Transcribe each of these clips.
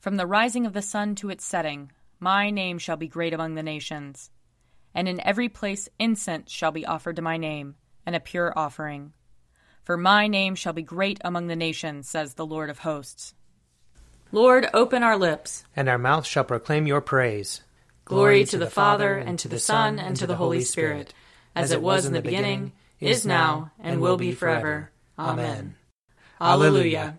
From the rising of the sun to its setting, my name shall be great among the nations. And in every place incense shall be offered to my name, and a pure offering. For my name shall be great among the nations, says the Lord of hosts. Lord, open our lips, and our mouth shall proclaim your praise. Glory to the Father, and to the Son, and to the Holy Spirit, as it was in the beginning, is now, and will be forever. Amen. Alleluia.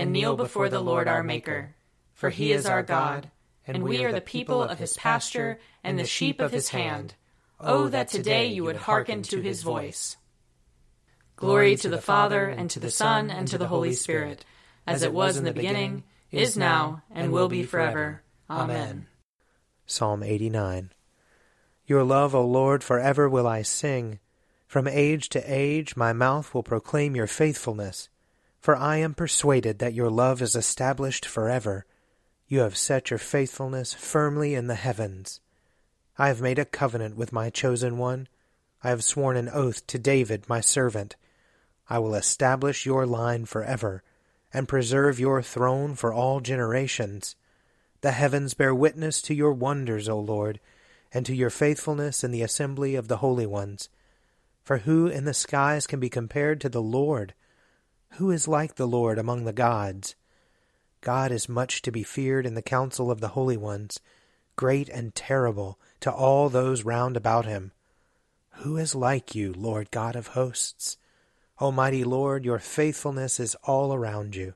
and kneel before the Lord our Maker. For he is our God, and we are the people of his pasture and the sheep of his hand. Oh, that today you would hearken to his voice. Glory to the Father, and to the Son, and to the Holy Spirit, as it was in the beginning, is now, and will be forever. Amen. Psalm 89 Your love, O Lord, forever will I sing. From age to age my mouth will proclaim your faithfulness. For I am persuaded that your love is established forever. You have set your faithfulness firmly in the heavens. I have made a covenant with my chosen one. I have sworn an oath to David my servant. I will establish your line forever, and preserve your throne for all generations. The heavens bear witness to your wonders, O Lord, and to your faithfulness in the assembly of the holy ones. For who in the skies can be compared to the Lord? Who is like the Lord among the gods? God is much to be feared in the council of the holy ones, great and terrible to all those round about him. Who is like you, Lord God of hosts? Almighty Lord, your faithfulness is all around you.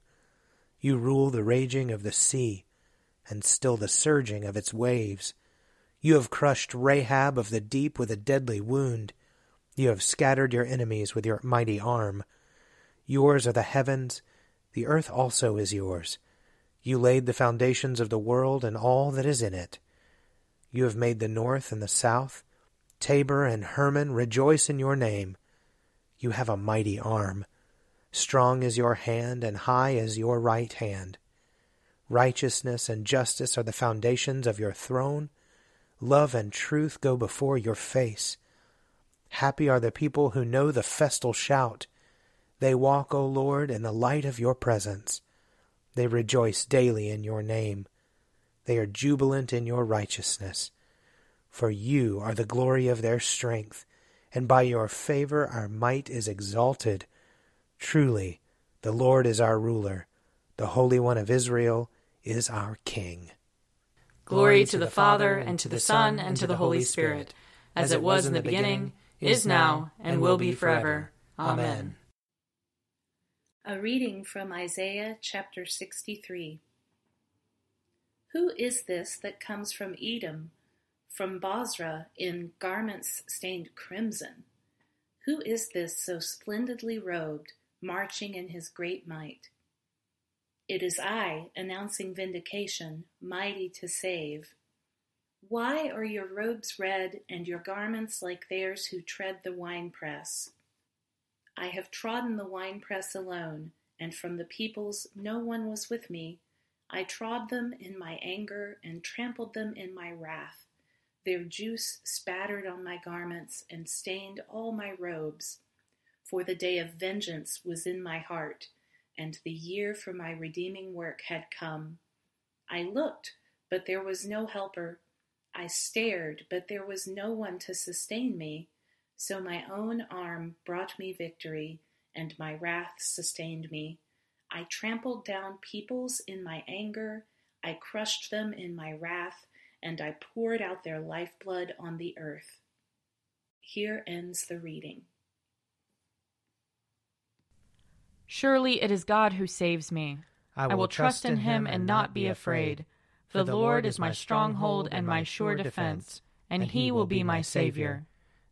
You rule the raging of the sea and still the surging of its waves. You have crushed Rahab of the deep with a deadly wound. You have scattered your enemies with your mighty arm. Yours are the heavens, the earth also is yours. You laid the foundations of the world and all that is in it. You have made the north and the south. Tabor and Hermon rejoice in your name. You have a mighty arm. Strong is your hand, and high is your right hand. Righteousness and justice are the foundations of your throne. Love and truth go before your face. Happy are the people who know the festal shout. They walk, O Lord, in the light of your presence. They rejoice daily in your name. They are jubilant in your righteousness. For you are the glory of their strength, and by your favor our might is exalted. Truly, the Lord is our ruler, the Holy One of Israel is our King. Glory to the Father, and to the Son, and to the Holy Spirit, as it was in the beginning, is now, and will be forever. Amen. A reading from Isaiah chapter 63. Who is this that comes from Edom, from Bozrah, in garments stained crimson? Who is this so splendidly robed, marching in his great might? It is I, announcing vindication, mighty to save. Why are your robes red and your garments like theirs who tread the winepress? I have trodden the winepress alone, and from the peoples no one was with me. I trod them in my anger and trampled them in my wrath. Their juice spattered on my garments and stained all my robes. For the day of vengeance was in my heart and the year for my redeeming work had come. I looked, but there was no helper. I stared, but there was no one to sustain me. So my own arm brought me victory, and my wrath sustained me. I trampled down peoples in my anger, I crushed them in my wrath, and I poured out their lifeblood on the earth. Here ends the reading. Surely it is God who saves me. I will, I will trust in him and not be afraid. For the Lord is my stronghold and my sure defense, and he will be my Savior.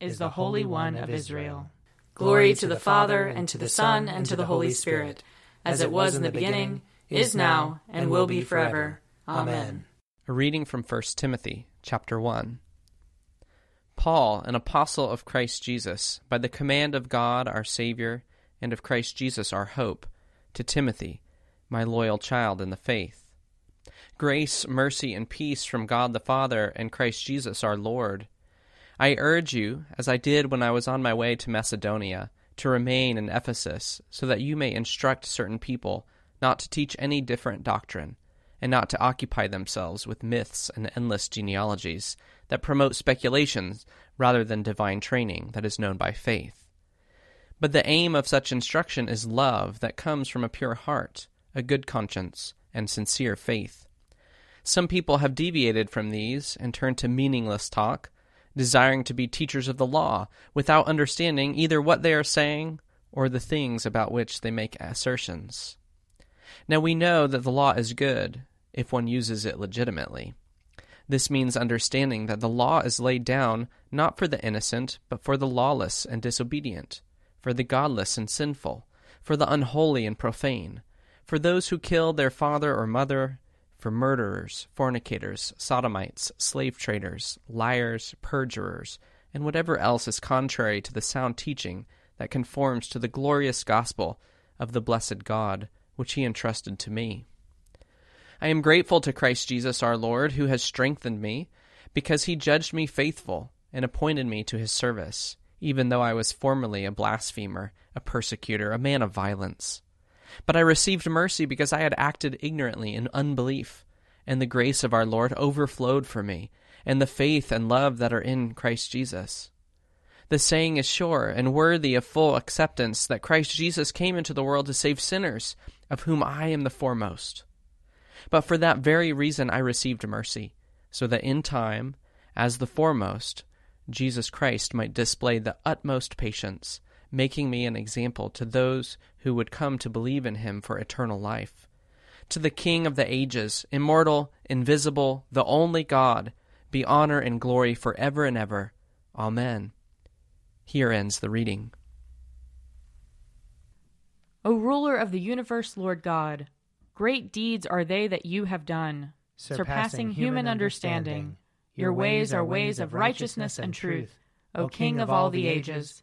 is the Holy One of Israel. Glory to the Father, and to the Son, and to the Holy Spirit, as it was in the beginning, is now, and will be forever. Amen. A reading from 1 Timothy chapter 1. Paul, an apostle of Christ Jesus, by the command of God our Savior, and of Christ Jesus our hope, to Timothy, my loyal child in the faith. Grace, mercy, and peace from God the Father and Christ Jesus our Lord. I urge you, as I did when I was on my way to Macedonia, to remain in Ephesus, so that you may instruct certain people not to teach any different doctrine and not to occupy themselves with myths and endless genealogies that promote speculations rather than divine training that is known by faith. But the aim of such instruction is love that comes from a pure heart, a good conscience, and sincere faith. Some people have deviated from these and turned to meaningless talk, desiring to be teachers of the law without understanding either what they are saying or the things about which they make assertions. Now we know that the law is good if one uses it legitimately. This means understanding that the law is laid down not for the innocent, but for the lawless and disobedient, for the godless and sinful, for the unholy and profane, for those who kill their father or mother, for murderers, fornicators, sodomites, slave traders, liars, perjurers, and whatever else is contrary to the sound teaching that conforms to the glorious gospel of the blessed God which he entrusted to me. I am grateful to Christ Jesus our Lord, who has strengthened me, because he judged me faithful and appointed me to his service, even though I was formerly a blasphemer, a persecutor, a man of violence. But I received mercy because I had acted ignorantly in unbelief, and the grace of our Lord overflowed for me, and the faith and love that are in Christ Jesus. The saying is sure and worthy of full acceptance that Christ Jesus came into the world to save sinners, of whom I am the foremost. But for that very reason I received mercy, so that in time, as the foremost, Jesus Christ might display the utmost patience, making me an example to those who would come to believe in him for eternal life. To the King of the ages, immortal, invisible, the only God, be honor and glory for ever and ever. Amen. Here ends the reading. O ruler of the universe, Lord God, great deeds are they that you have done, surpassing, surpassing human understanding. Your ways are ways of righteousness and truth, O King of all the ages.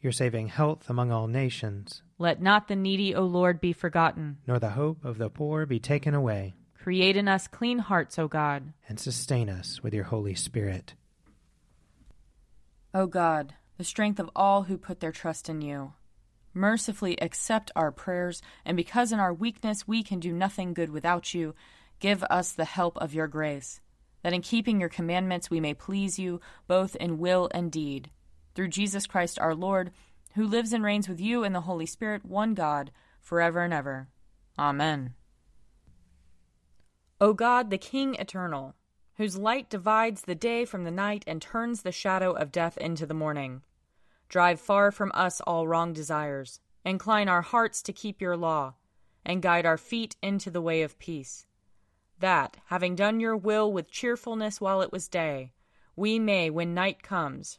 Your saving health among all nations. Let not the needy, O Lord, be forgotten, nor the hope of the poor be taken away. Create in us clean hearts, O God, and sustain us with your Holy Spirit. O God, the strength of all who put their trust in you, mercifully accept our prayers, and because in our weakness we can do nothing good without you, give us the help of your grace, that in keeping your commandments we may please you both in will and deed through Jesus Christ our Lord, who lives and reigns with you in the Holy Spirit, one God, forever and ever. Amen. O God, the King eternal, whose light divides the day from the night and turns the shadow of death into the morning, drive far from us all wrong desires, incline our hearts to keep your law, and guide our feet into the way of peace. That, having done your will with cheerfulness while it was day, we may, when night comes,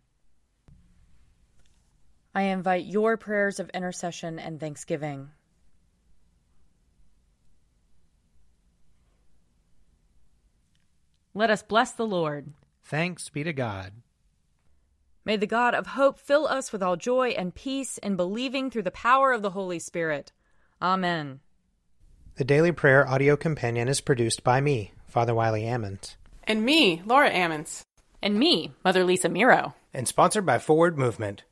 I invite your prayers of intercession and thanksgiving. Let us bless the Lord. Thanks be to God. May the God of hope fill us with all joy and peace in believing through the power of the Holy Spirit. Amen. The Daily Prayer audio companion is produced by me, Father Wiley Ammons. And me, Laura Ammons. And me, Mother Lisa Miro. And sponsored by Forward Movement.